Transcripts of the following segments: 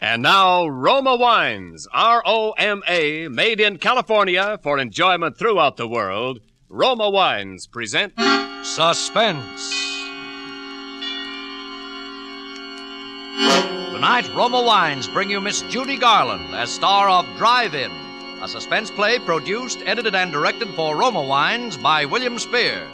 And now, Roma Wines, R O M A, made in California for enjoyment throughout the world. Roma Wines present Suspense. Tonight, Roma Wines bring you Miss Judy Garland as star of Drive In, a suspense play produced, edited, and directed for Roma Wines by William Spier.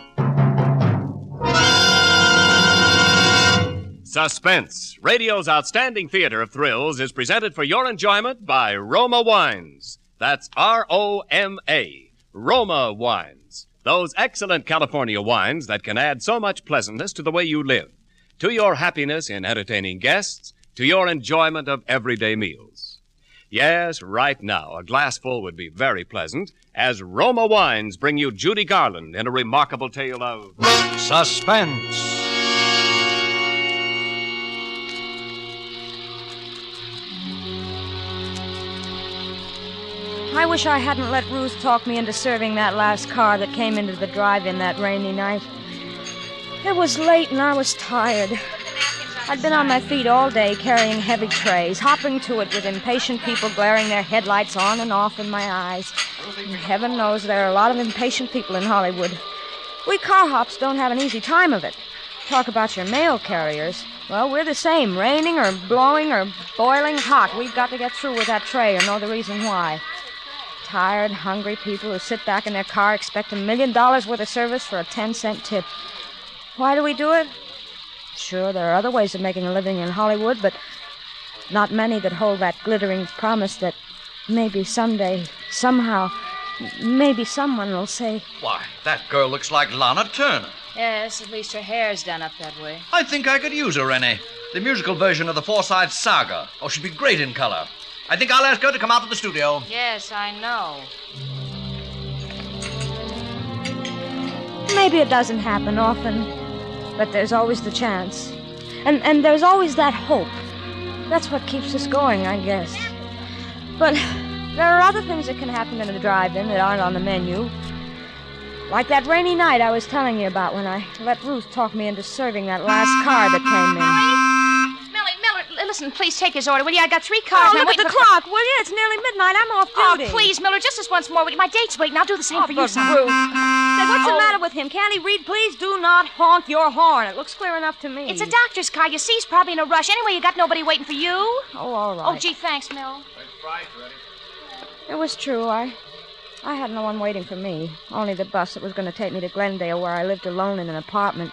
Suspense, radio's outstanding theater of thrills, is presented for your enjoyment by Roma Wines. That's R O M A, Roma Wines. Those excellent California wines that can add so much pleasantness to the way you live, to your happiness in entertaining guests, to your enjoyment of everyday meals. Yes, right now, a glassful would be very pleasant as Roma Wines bring you Judy Garland in a remarkable tale of Suspense. I wish I hadn't let Ruth talk me into serving that last car that came into the drive in that rainy night. It was late and I was tired. I'd been on my feet all day carrying heavy trays, hopping to it with impatient people glaring their headlights on and off in my eyes. And heaven knows there are a lot of impatient people in Hollywood. We car hops don't have an easy time of it. Talk about your mail carriers. Well, we're the same. Raining or blowing or boiling hot, we've got to get through with that tray or know the reason why. Tired, hungry people who sit back in their car expect a million dollars worth of service for a 10 cent tip. Why do we do it? Sure, there are other ways of making a living in Hollywood, but not many that hold that glittering promise that maybe someday, somehow, maybe someone will say, Why, that girl looks like Lana Turner. Yes, at least her hair's done up that way. I think I could use her, Rennie. The musical version of the Forsyte Saga. Oh, she'd be great in color. I think I'll ask her to come out to the studio. Yes, I know. maybe it doesn't happen often, but there's always the chance. And, and there's always that hope. That's what keeps us going, I guess. But there are other things that can happen in the drive in that aren't on the menu. Like that rainy night I was telling you about when I let Ruth talk me into serving that last car that came in. Millie, Miller, listen, please take his order, will you? I got three cars. Oh, look at the clock, will you? It's nearly midnight. I'm off oh, duty. Oh, please, Miller, just this once more. will you? My date's waiting. I'll do the same Oh, for you, son. Ruth. Say, what's the Oh. matter with him? Can't he read? Please do not honk your horn. It looks clear enough to me. It's a doctor's car. You see, he's probably in a rush. Anyway, you got nobody waiting for you. Oh, all oh, right. Oh, gee, thanks, Mill. It was true. I I had no one waiting for me. Only the bus that was going to take me to Glendale, where I lived alone in an apartment.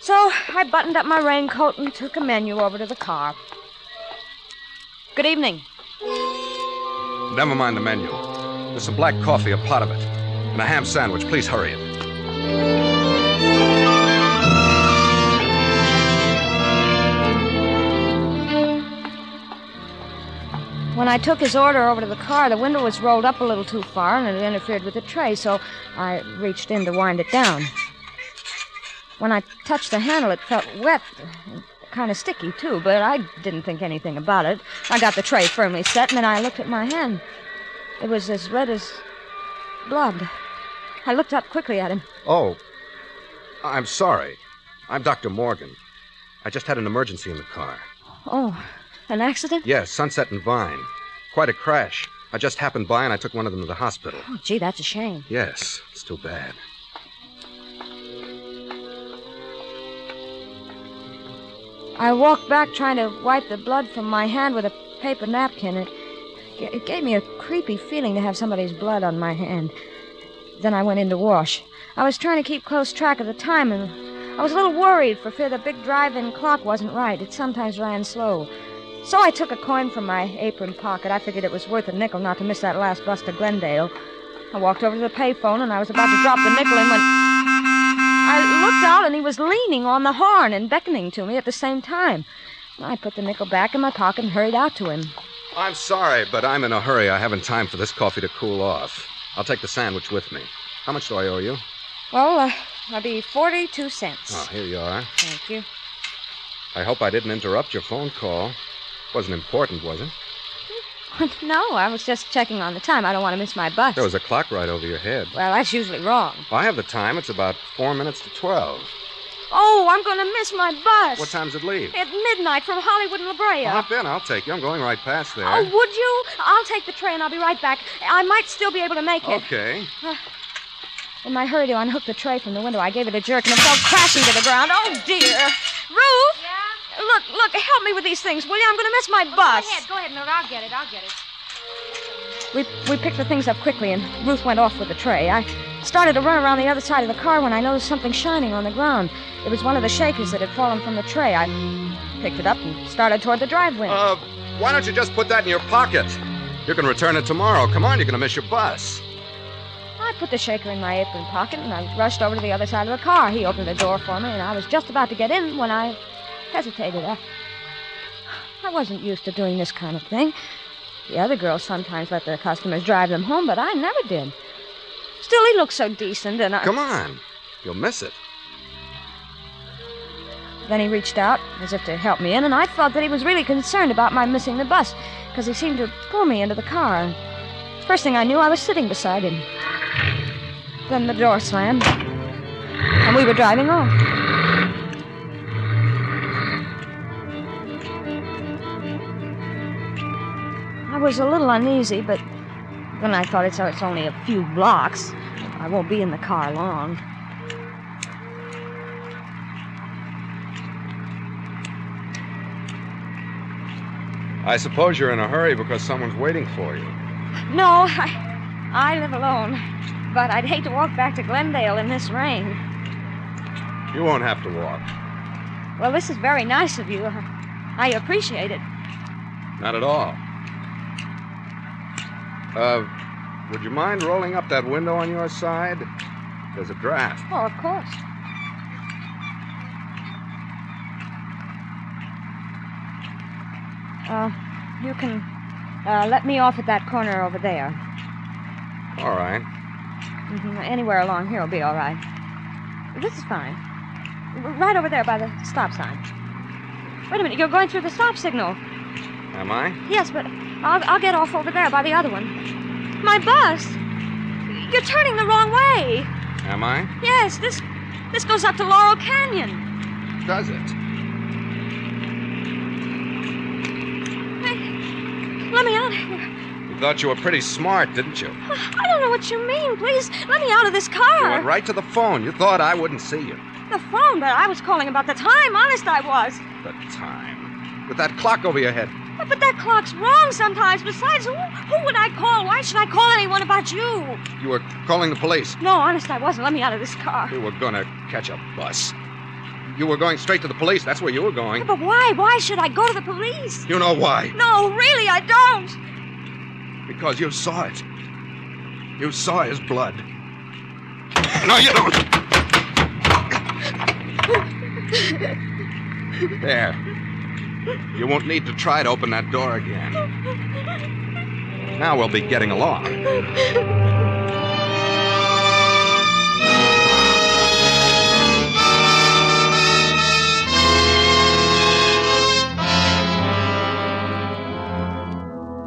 So I buttoned up my raincoat and took a menu over to the car. Good evening. Never mind the menu. There's some black coffee, a pot of it, and a ham sandwich. Please hurry it. When I took his order over to the car, the window was rolled up a little too far and it interfered with the tray, so I reached in to wind it down. When I touched the handle, it felt wet, kind of sticky, too, but I didn't think anything about it. I got the tray firmly set, and then I looked at my hand. It was as red as blood. I looked up quickly at him. Oh, I'm sorry. I'm Dr. Morgan. I just had an emergency in the car. Oh, an accident? Yes, Sunset and Vine. Quite a crash. I just happened by and I took one of them to the hospital. Oh, gee, that's a shame. Yes, it's too bad. I walked back trying to wipe the blood from my hand with a paper napkin. It, it gave me a creepy feeling to have somebody's blood on my hand. Then I went in to wash. I was trying to keep close track of the time, and I was a little worried for fear the big drive-in clock wasn't right. It sometimes ran slow. So I took a coin from my apron pocket. I figured it was worth a nickel not to miss that last bus to Glendale. I walked over to the payphone, and I was about to drop the nickel in when I looked out, and he was leaning on the horn and beckoning to me at the same time. I put the nickel back in my pocket and hurried out to him. I'm sorry, but I'm in a hurry. I haven't time for this coffee to cool off. I'll take the sandwich with me. How much do I owe you? Well, uh, that'll be 42 cents. Oh, here you are. Thank you. I hope I didn't interrupt your phone call. Wasn't important, was it? no, I was just checking on the time. I don't want to miss my bus. There was a clock right over your head. Well, that's usually wrong. I have the time. It's about four minutes to 12. Oh, I'm going to miss my bus. What time's it leave? At midnight from Hollywood and La Brea. Well, hop in. I'll take you. I'm going right past there. Oh, would you? I'll take the train. I'll be right back. I might still be able to make it. Okay. In my hurry to unhook the tray from the window, I gave it a jerk and it fell crashing to the ground. Oh, dear. Ruth! Yeah? Look, look, help me with these things, will you? I'm going to miss my oh, Well, bus. Go ahead, go ahead, Mildred. I'll get it. I'll get it. We, we picked the things up quickly, and Ruth went off with the tray. I started to run around the other side of the car when I noticed something shining on the ground. It was one of the shakers that had fallen from the tray. I picked it up and started toward the driveway. Uh, why don't you just put that in your pocket? You can return it tomorrow. Come on, you're going to miss your bus. I put the shaker in my apron pocket, and I rushed over to the other side of the car. He opened the door for me, and I was just about to get in when I hesitated. I, I wasn't used to doing this kind of thing. The other girls sometimes let their customers drive them home, but I never did. Still, he looked so decent, and I. Come on. You'll miss it. Then he reached out as if to help me in, and I felt that he was really concerned about my missing the bus because he seemed to pull me into the car. First thing I knew, I was sitting beside him. Then the door slammed, and we were driving off. Was a little uneasy, but then I thought it's, oh, it's only a few blocks. I won't be in the car long. I suppose you're in a hurry because someone's waiting for you. No, I, I live alone. But I'd hate to walk back to Glendale in this rain. You won't have to walk. Well, this is very nice of you. I appreciate it. Not at all. Uh, would you mind rolling up that window on your side? There's a draft. Oh, of course. Uh, you can uh, let me off at that corner over there. All right. hmm Anywhere along here will be all right. This is fine. Right over there by the stop sign. Wait a minute, you're going through the stop signal. Am I? Yes, but I'll, I'll get off over there by the other one. My bus? You're turning the wrong way. Am I? Yes, this this goes up to Laurel Canyon. Does it? Hey, let me out of here. You thought you were pretty smart, didn't you? I don't know what you mean. Please, let me out of this You car. went right to the phone. You thought I wouldn't see you. The phone, but I was calling about the time. Honest, I was. The time. With that clock over your head. But, but that clock's wrong sometimes. Besides, who, who would I call? Why should I call anyone about you? You were calling the police. No, honest, I wasn't. Let me out of this car. You were gonna catch a bus. You were going straight to the police. That's where you were going. But why? Why should I go to the police? You know why? No, really, I don't. Because you saw it. You saw his blood. No, you don't. There. You won't need to try to open that door again. Now we'll be getting along.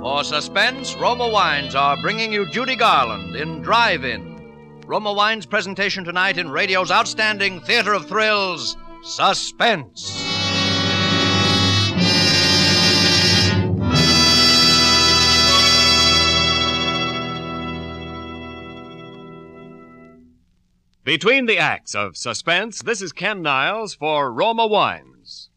For suspense, Roma Wines are bringing you Judy Garland in Drive In. Roma Wines' presentation tonight in radio's outstanding theater of thrills, Suspense. Between the acts of suspense, this is Ken Niles for Roma Wines.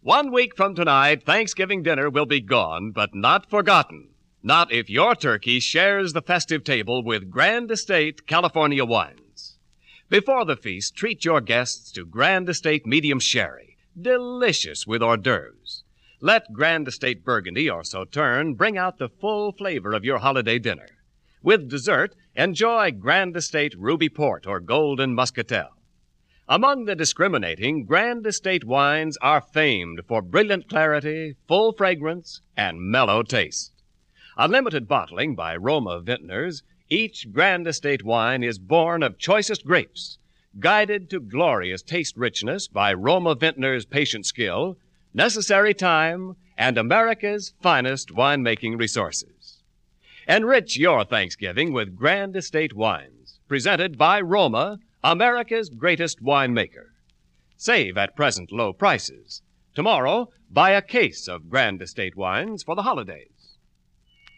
One week from tonight, Thanksgiving dinner will be gone, but not forgotten. Not if your turkey shares the festive table with Grand Estate California wines. Before the feast, treat your guests to Grand Estate Medium Sherry, delicious with hors d'oeuvres. Let Grand Estate Burgundy or Sauterne bring out the full flavor of your holiday dinner. With dessert, enjoy Grand Estate Ruby Port or Golden Muscatel. Among the discriminating, Grand Estate wines are famed for brilliant clarity, full fragrance, and mellow taste. A limited bottling by Roma Vintners, each Grand Estate wine is born of choicest grapes, guided to glorious taste richness by Roma Vintners' patient skill, necessary time, and America's finest winemaking resources. Enrich your Thanksgiving with Grand Estate wines, presented by Roma, America's greatest winemaker. Save at present low prices. Tomorrow, buy a case of Grand Estate wines for the holidays.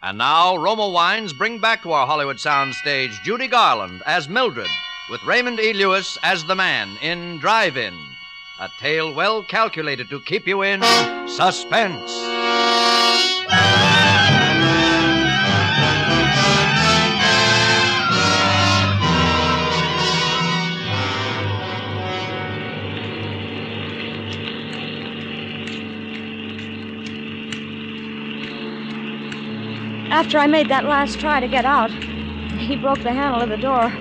And now, Roma Wines bring back to our Hollywood soundstage Judy Garland as Mildred, with Raymond E. Lewis as the man in Drive In. A tale well calculated to keep you in suspense. After I made that last try to get out, he broke the handle of the door.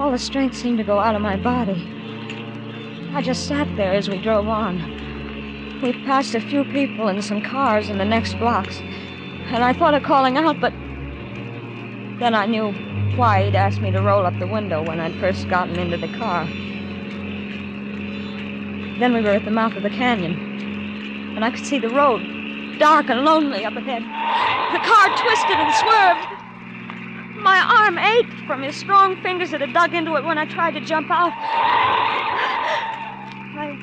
All the strength seemed to go out of my body. I just sat there as we drove on. We passed a few people and some cars in the next blocks, and I thought of calling out, but then I knew why he'd asked me to roll up the window when I'd first gotten into the car. Then we were at the mouth of the canyon, and I could see the road, dark and lonely up ahead. The car twisted and swerved. My arm ached from his strong fingers that had dug into it when I tried to jump out. I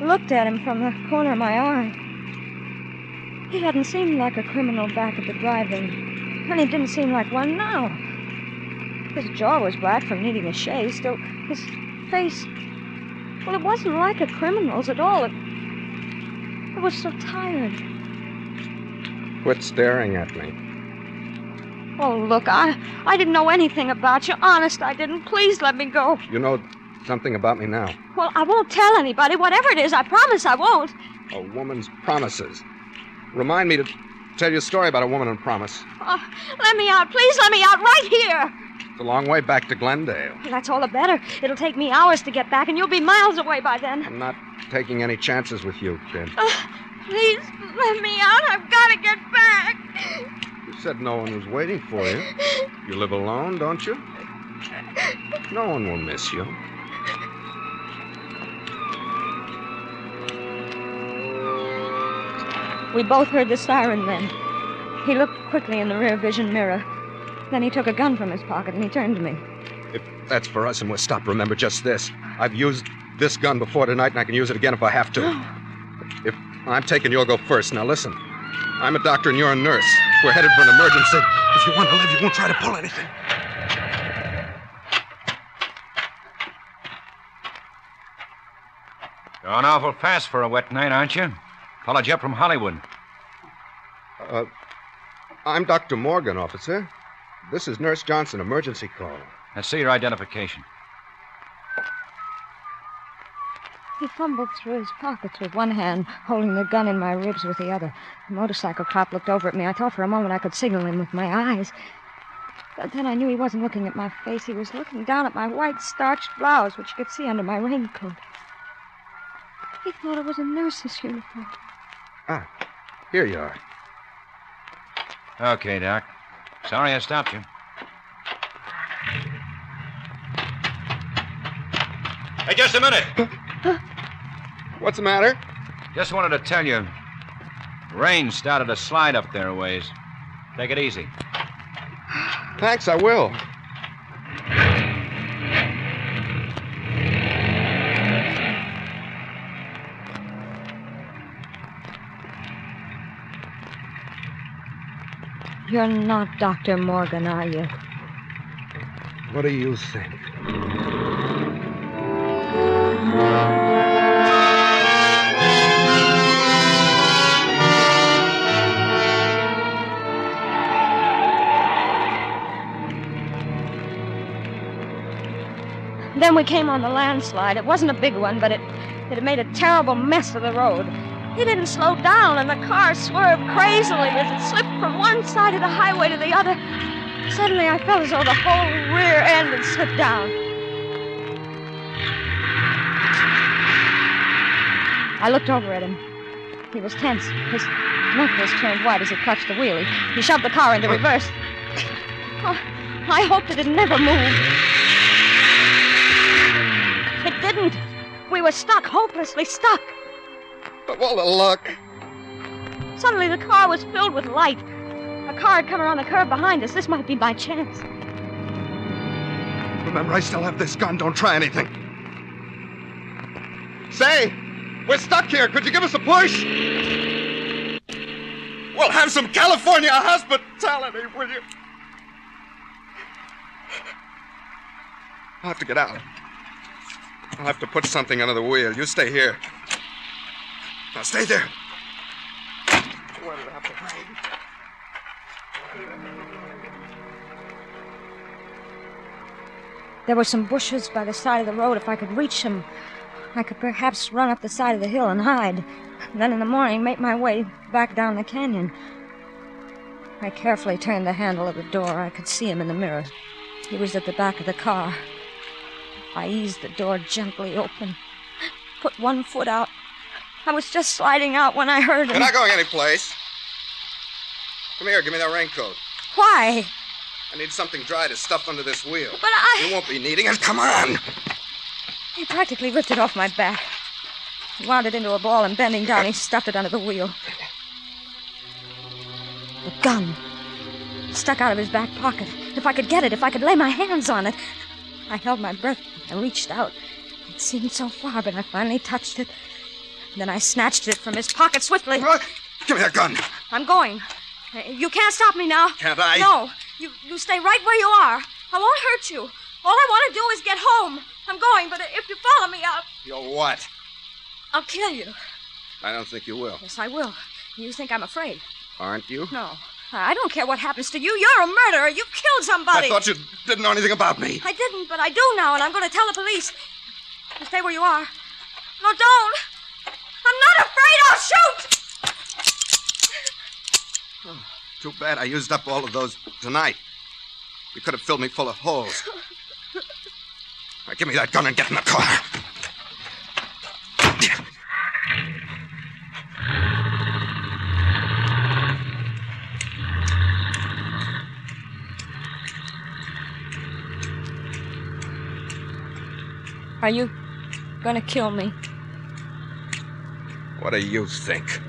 looked at him from the corner of my eye. He hadn't seemed like a criminal back at the drive-in, and he didn't seem like one now. His jaw was black from needing a shave. Still, his face. Well, it wasn't like a criminal's at all. It, it was so tired. Quit staring at me. Oh, look, I I didn't know anything about you. Honest, I didn't. Please let me go. You know something about me now. Well, I won't tell anybody. Whatever it is, I promise I won't. A woman's promises. Remind me to tell you a story about a woman and promise. Oh, let me out. Please let me out right here. It's a long way back to Glendale. That's all the better. It'll take me hours to get back, and you'll be miles away by then. I'm not taking any chances with you, kid. Uh, please let me out. I've got to get back. You said no one was waiting for you. You live alone, don't you? No one will miss you. We both heard the siren then. He looked quickly in the rear vision mirror. Then he took a gun from his pocket and he turned to me. If that's for us and we're stopped, remember just this. I've used this gun before tonight and I can use it again if I have to. if I'm taken, you'll go first. Now listen. I'm a doctor and you're a nurse. We're headed for an emergency. If you want to live, you won't try to pull anything. Going awful fast for a wet night, aren't you? Followed you up from Hollywood. Uh, I'm Dr. Morgan, officer. This is Nurse Johnson, emergency call. Let's see your identification. He fumbled through his pockets with one hand, holding the gun in my ribs with the other. The motorcycle cop looked over at me. I thought for a moment I could signal him with my eyes. But then I knew he wasn't looking at my face. He was looking down at my white starched blouse, which you could see under my raincoat. He thought it was a nurse's uniform. Ah, here you are. Okay, Doc. Sorry I stopped you. Hey, just a minute. What's the matter? Just wanted to tell you. Rain started to slide up there a ways. Take it easy. Thanks, I will. You're not Dr. Morgan, are you? What do you think? Then we came on the landslide. It wasn't a big one, but it, it made a terrible mess of the road. He didn't slow down, and the car swerved crazily as it slipped from one side of the highway to the other. Suddenly, I felt as though the whole rear end had slipped down. I looked over at him. He was tense. His knuckles turned white as he clutched the wheel. He, he shoved the car into reverse. Oh, I hoped it had never moved. It didn't. We were stuck, hopelessly stuck. Of all the luck. Suddenly, the car was filled with light. A car had come around the curve behind us. This might be my chance. Remember, I still have this gun. Don't try anything. Say, we're stuck here. Could you give us a push? We'll have some California hospitality, will you? I'll have to get out. I'll have to put something under the wheel. You stay here. Now stay there. Rain? There were some bushes by the side of the road. If I could reach them, I could perhaps run up the side of the hill and hide. Then in the morning, make my way back down the canyon. I carefully turned the handle of the door. I could see him in the mirror. He was at the back of the car. I eased the door gently open, put one foot out. I was just sliding out when I heard him. You're not going anyplace. Come here, give me that raincoat. Why? I need something dry to stuff under this wheel. But I. You won't be needing it. Come on. He practically ripped it off my back. He wound it into a ball and bending down, he stuffed it under the wheel. The gun. Stuck out of his back pocket. If I could get it, if I could lay my hands on it. I held my breath. and reached out. It seemed so far, but I finally touched it. Then I snatched it from his pocket swiftly. Give me that gun. I'm going. You can't stop me now. Can't I? No. You, you stay right where you are. I won't hurt you. All I want to do is get home. I'm going, but if you follow me, I'll, You'll what? I'll kill you. I don't think you will. Yes, I will. You think I'm afraid? Aren't you? No. I don't care what happens to you. You're a murderer. You killed somebody. I thought you didn't know anything about me. I didn't, but I do now, and I'm going to tell the police. You stay where you are. No, don't. Not afraid. I'll shoot. Hmm, too bad I used up all of those tonight. You could have filled me full of holes. Now give me that gun and get in the car. Are you to kill me? What do you think?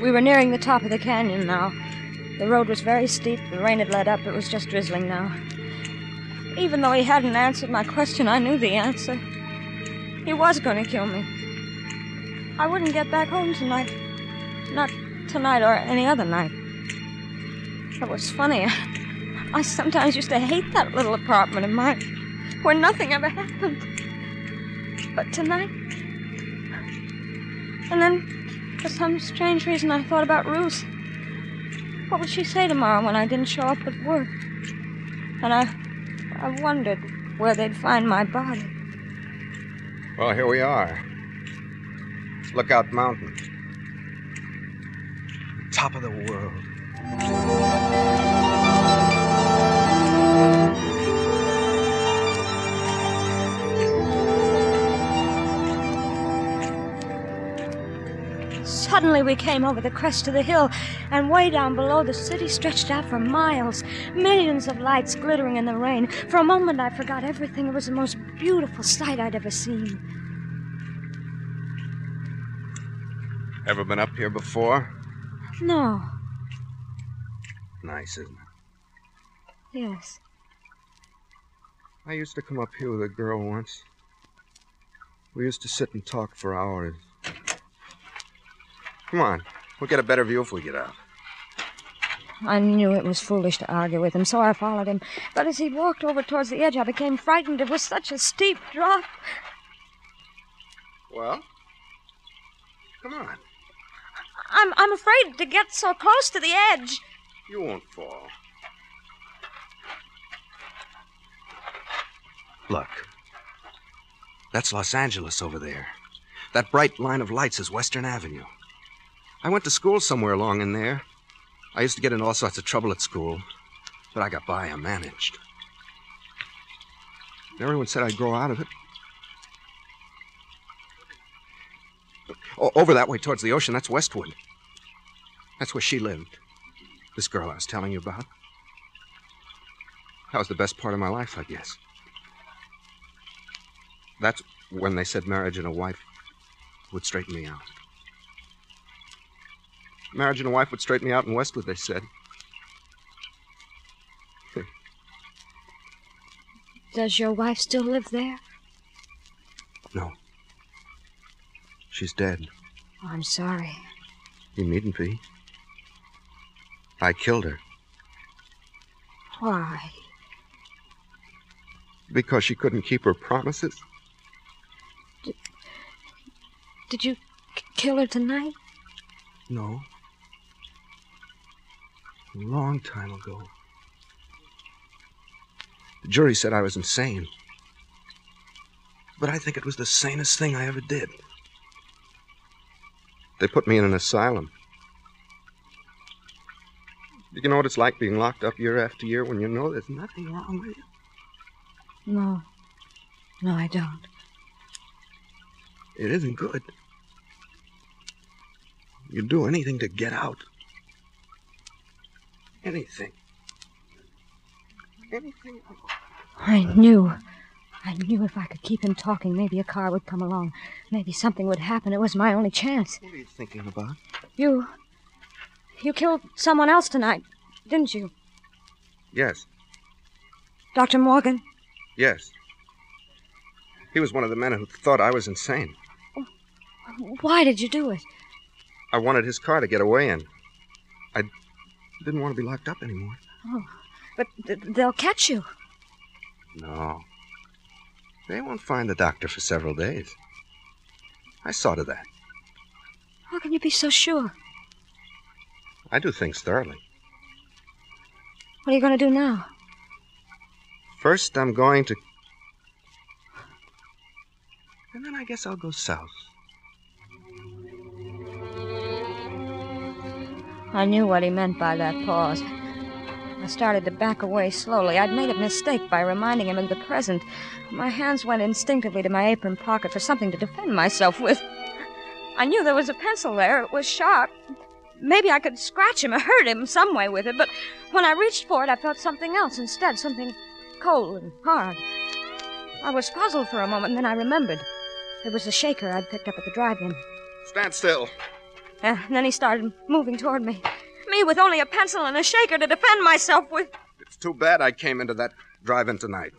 We were nearing the top of the canyon now. The road was very steep. The rain had let up. It was just drizzling now. Even though he hadn't answered my question, I knew the answer. He was going to kill me. I wouldn't get back home tonight. Not tonight or any other night. It was funny. I sometimes used to hate that little apartment of mine where nothing ever happened. But tonight. And then, for some strange reason, I thought about Ruth. What would she say tomorrow when I didn't show up at work? And I. I wondered where they'd find my body. Well, here we are. Lookout Mountain. Top of the world. Suddenly, we came over the crest of the hill, and way down below, the city stretched out for miles. Millions of lights glittering in the rain. For a moment, I forgot everything. It was the most beautiful sight I'd ever seen. Ever been up here before? No. Nice, isn't it? Yes. I used to come up here with a girl once. We used to sit and talk for hours. Come on. We'll get a better view if we get out. I knew it was foolish to argue with him, so I followed him. But as he walked over towards the edge, I became frightened. It was such a steep drop. Well? Come on. I'm, I'm afraid to get so close to the edge. You won't fall. Look. That's Los Angeles over there. That bright line of lights is Western Avenue. I went to school somewhere along in there. I used to get in all sorts of trouble at school, but I got by. I managed. Everyone said I'd grow out of it. O- over that way towards the ocean, that's Westwood. That's where she lived. This girl I was telling you about. That was the best part of my life, I guess. That's when they said marriage and a wife would straighten me out. Marriage and a wife would straighten me out in Westwood, they said. Does your wife still live there? No. She's dead. Oh, I'm sorry. You needn't be. I killed her Why? because she couldn't keep her promises. Did you kill her tonight? No. A long time ago. The jury said I was insane. But I think it was the sanest thing I ever did. They put me in an asylum. You know what it's like being locked up year after year when you know there's nothing wrong with you? No. No, I don't. It isn't good. You'd do anything to get out. Anything. Anything. I knew. I knew if I could keep him talking, maybe a car would come along. Maybe something would happen. It was my only chance. What are you thinking about? You. You killed someone else tonight, didn't you? Yes, Dr. Morgan? yes. He was one of the men who thought I was insane. Why did you do it? I wanted his car to get away in. I didn't want to be locked up anymore. Oh, but th- they'll catch you. No. They won't find the doctor for several days. I saw to that. How can you be so sure? I do things thoroughly. What are you going to do now? First, I'm going to. And then I guess I'll go south. I knew what he meant by that pause. I started to back away slowly. I'd made a mistake by reminding him of the present. My hands went instinctively to my apron pocket for something to defend myself with. I knew there was a pencil there. It was sharp. Maybe I could scratch him or hurt him some way with it, but when I reached for it, I felt something else instead, something cold and hard. I was puzzled for a moment, and then I remembered. It was the shaker I'd picked up at the drive-in. Stand still. Uh, and then he started moving toward me. Me with only a pencil and a shaker to defend myself with. It's too bad I came into that drive-in tonight.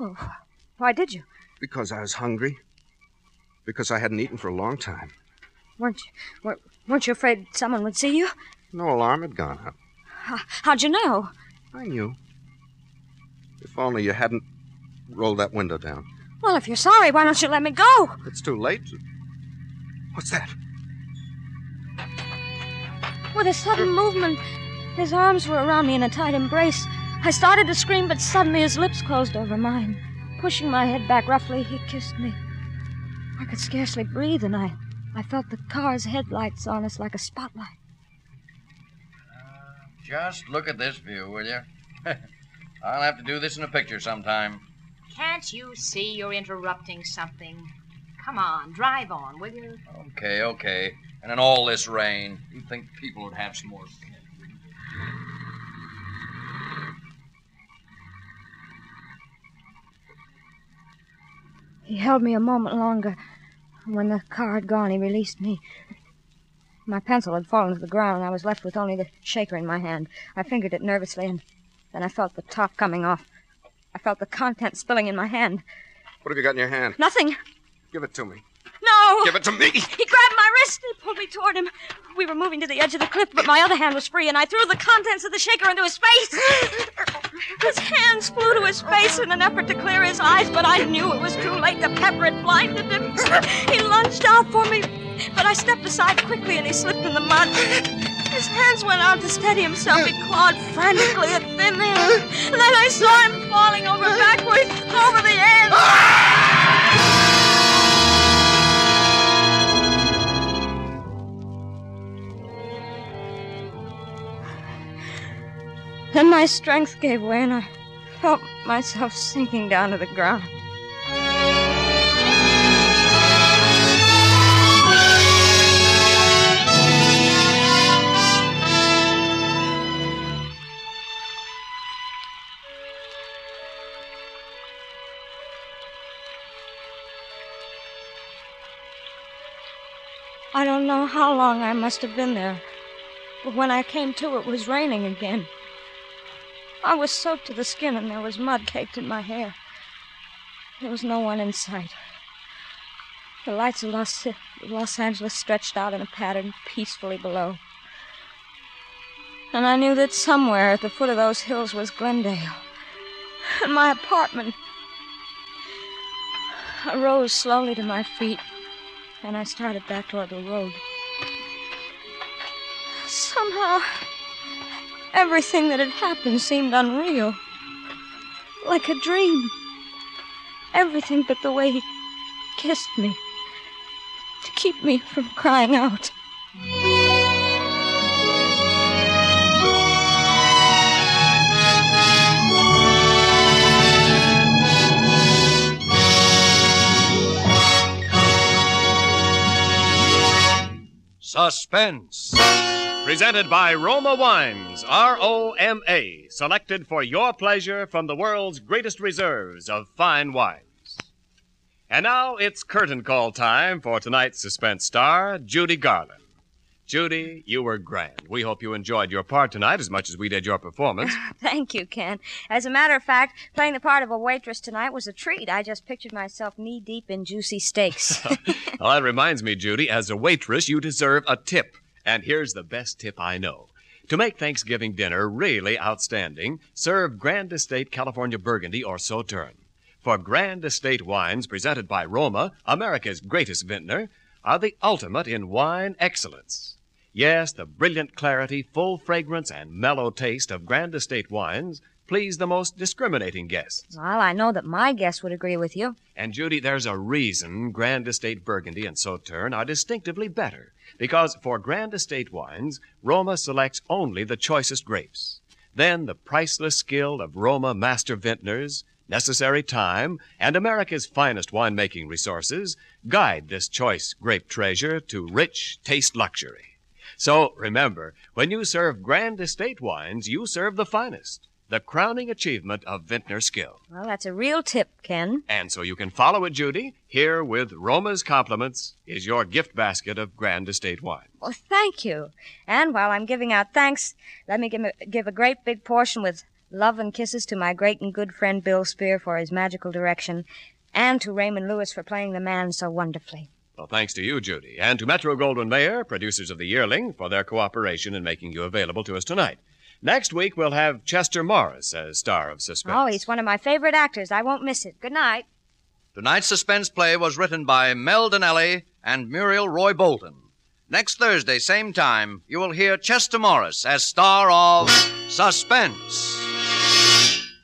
Oh, why did you? Because I was hungry. Because I hadn't eaten for a long time. Weren't you, weren't you afraid someone would see you? No alarm had gone up. How, how'd you know? I knew. If only you hadn't rolled that window down. Well, if you're sorry, why don't you let me go? It's too late. What's that? With a sudden movement, his arms were around me in a tight embrace. I started to scream, but suddenly his lips closed over mine. Pushing my head back roughly, he kissed me. I could scarcely breathe, and I, I felt the car's headlights on us like a spotlight. Uh, just look at this view, will you? I'll have to do this in a picture sometime. Can't you see you're interrupting something? Come on, drive on, will you? Okay, okay. And in all this rain, you'd think people would have some more sense. He held me a moment longer. When the car had gone, he released me. My pencil had fallen to the ground, and I was left with only the shaker in my hand. I fingered it nervously, and then I felt the top coming off. I felt the contents spilling in my hand. What have you got in your hand? Nothing. Give it to me. No! Give it to me! He grabbed my wrist and pulled me toward him. We were moving to the edge of the cliff, but my other hand was free, and I threw the contents of the shaker into his face. His hands flew to his face in an effort to clear his eyes, but I knew it was too late. The pepper had blinded him. He lunged out for me, but I stepped aside quickly and he slipped in the mud. His hands went out to steady himself. He clawed frantically at thin air. And then I saw him falling over backwards over the edge. Then my strength gave way and I felt myself sinking down to the ground. I don't know how long I must have been there, but when I came to, it was raining again. I was soaked to the skin and there was mud caked in my hair. There was no one in sight. The lights of Los, Los Angeles stretched out in a pattern peacefully below. And I knew that somewhere at the foot of those hills was Glendale. And my apartment. I rose slowly to my feet and I started back toward the road. Somehow, everything that had happened seemed unreal. Like a dream. Everything but the way he kissed me. To keep me from crying out. Suspense. Presented by Roma Wines, R O M A, selected for your pleasure from the world's greatest reserves of fine wines. And now it's curtain call time for tonight's suspense star, Judy Garland. Judy, you were grand. We hope you enjoyed your part tonight as much as we did your performance. Thank you, Ken. As a matter of fact, playing the part of a waitress tonight was a treat. I just pictured myself knee deep in juicy steaks. well, that reminds me, Judy, as a waitress, you deserve a tip. And here's the best tip I know. To make Thanksgiving dinner really outstanding, serve Grand Estate California Burgundy or Sauterne. For Grand Estate wines presented by Roma, America's greatest vintner, are the ultimate in wine excellence. Yes, the brilliant clarity, full fragrance, and mellow taste of Grand Estate wines please the most discriminating guests. well, I know that my guests would agree with you. And Judy, there's a reason Grand Estate Burgundy and Sauterne are distinctively better. Because for Grand Estate wines, Roma selects only the choicest grapes. Then the priceless skill of Roma master vintners, necessary time, and America's finest winemaking resources guide this choice grape treasure to rich taste luxury. So remember, when you serve Grand Estate wines, you serve the finest, the crowning achievement of vintner skill. Well, that's a real tip, Ken. And so you can follow it, Judy. Here, with Roma's compliments, is your gift basket of Grand Estate wine. Well, thank you. And while I'm giving out thanks, let me give a, give a great big portion with love and kisses to my great and good friend Bill Spier for his magical direction, and to Raymond Lewis for playing the man so wonderfully. Well, thanks to you, Judy, and to Metro Goldwyn Mayer, producers of The Yearling, for their cooperation in making you available to us tonight. Next week, we'll have Chester Morris as star of Suspense. Oh, he's one of my favorite actors. I won't miss it. Good night. Tonight's suspense play was written by Mel Dinelli and Muriel Roy Bolton. Next Thursday, same time, you will hear Chester Morris as star of Suspense.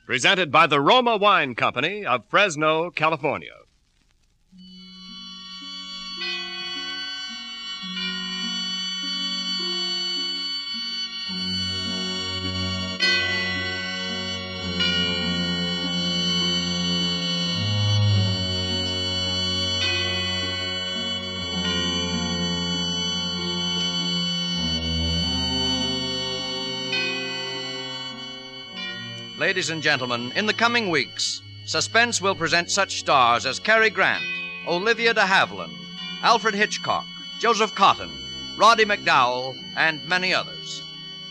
Presented by the Roma Wine Company of Fresno, California. Ladies and gentlemen, in the coming weeks, Suspense will present such stars as Cary Grant, Olivia de Havilland, Alfred Hitchcock, Joseph Cotten, Roddy McDowall, and many others.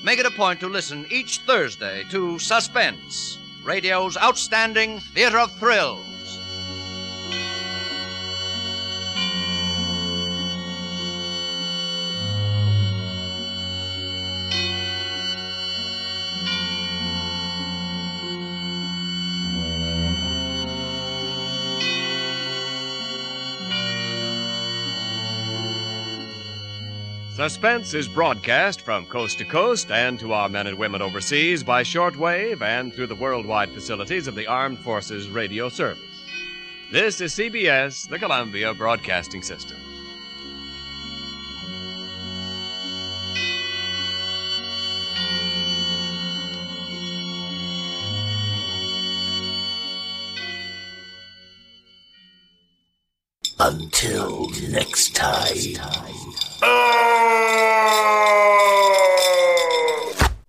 Make it a point to listen each Thursday to Suspense, radio's outstanding theater of thrills. Suspense is broadcast from coast to coast and to our men and women overseas by shortwave and through the worldwide facilities of the Armed Forces Radio Service. This is CBS, the Columbia Broadcasting System. Until next time. Oh!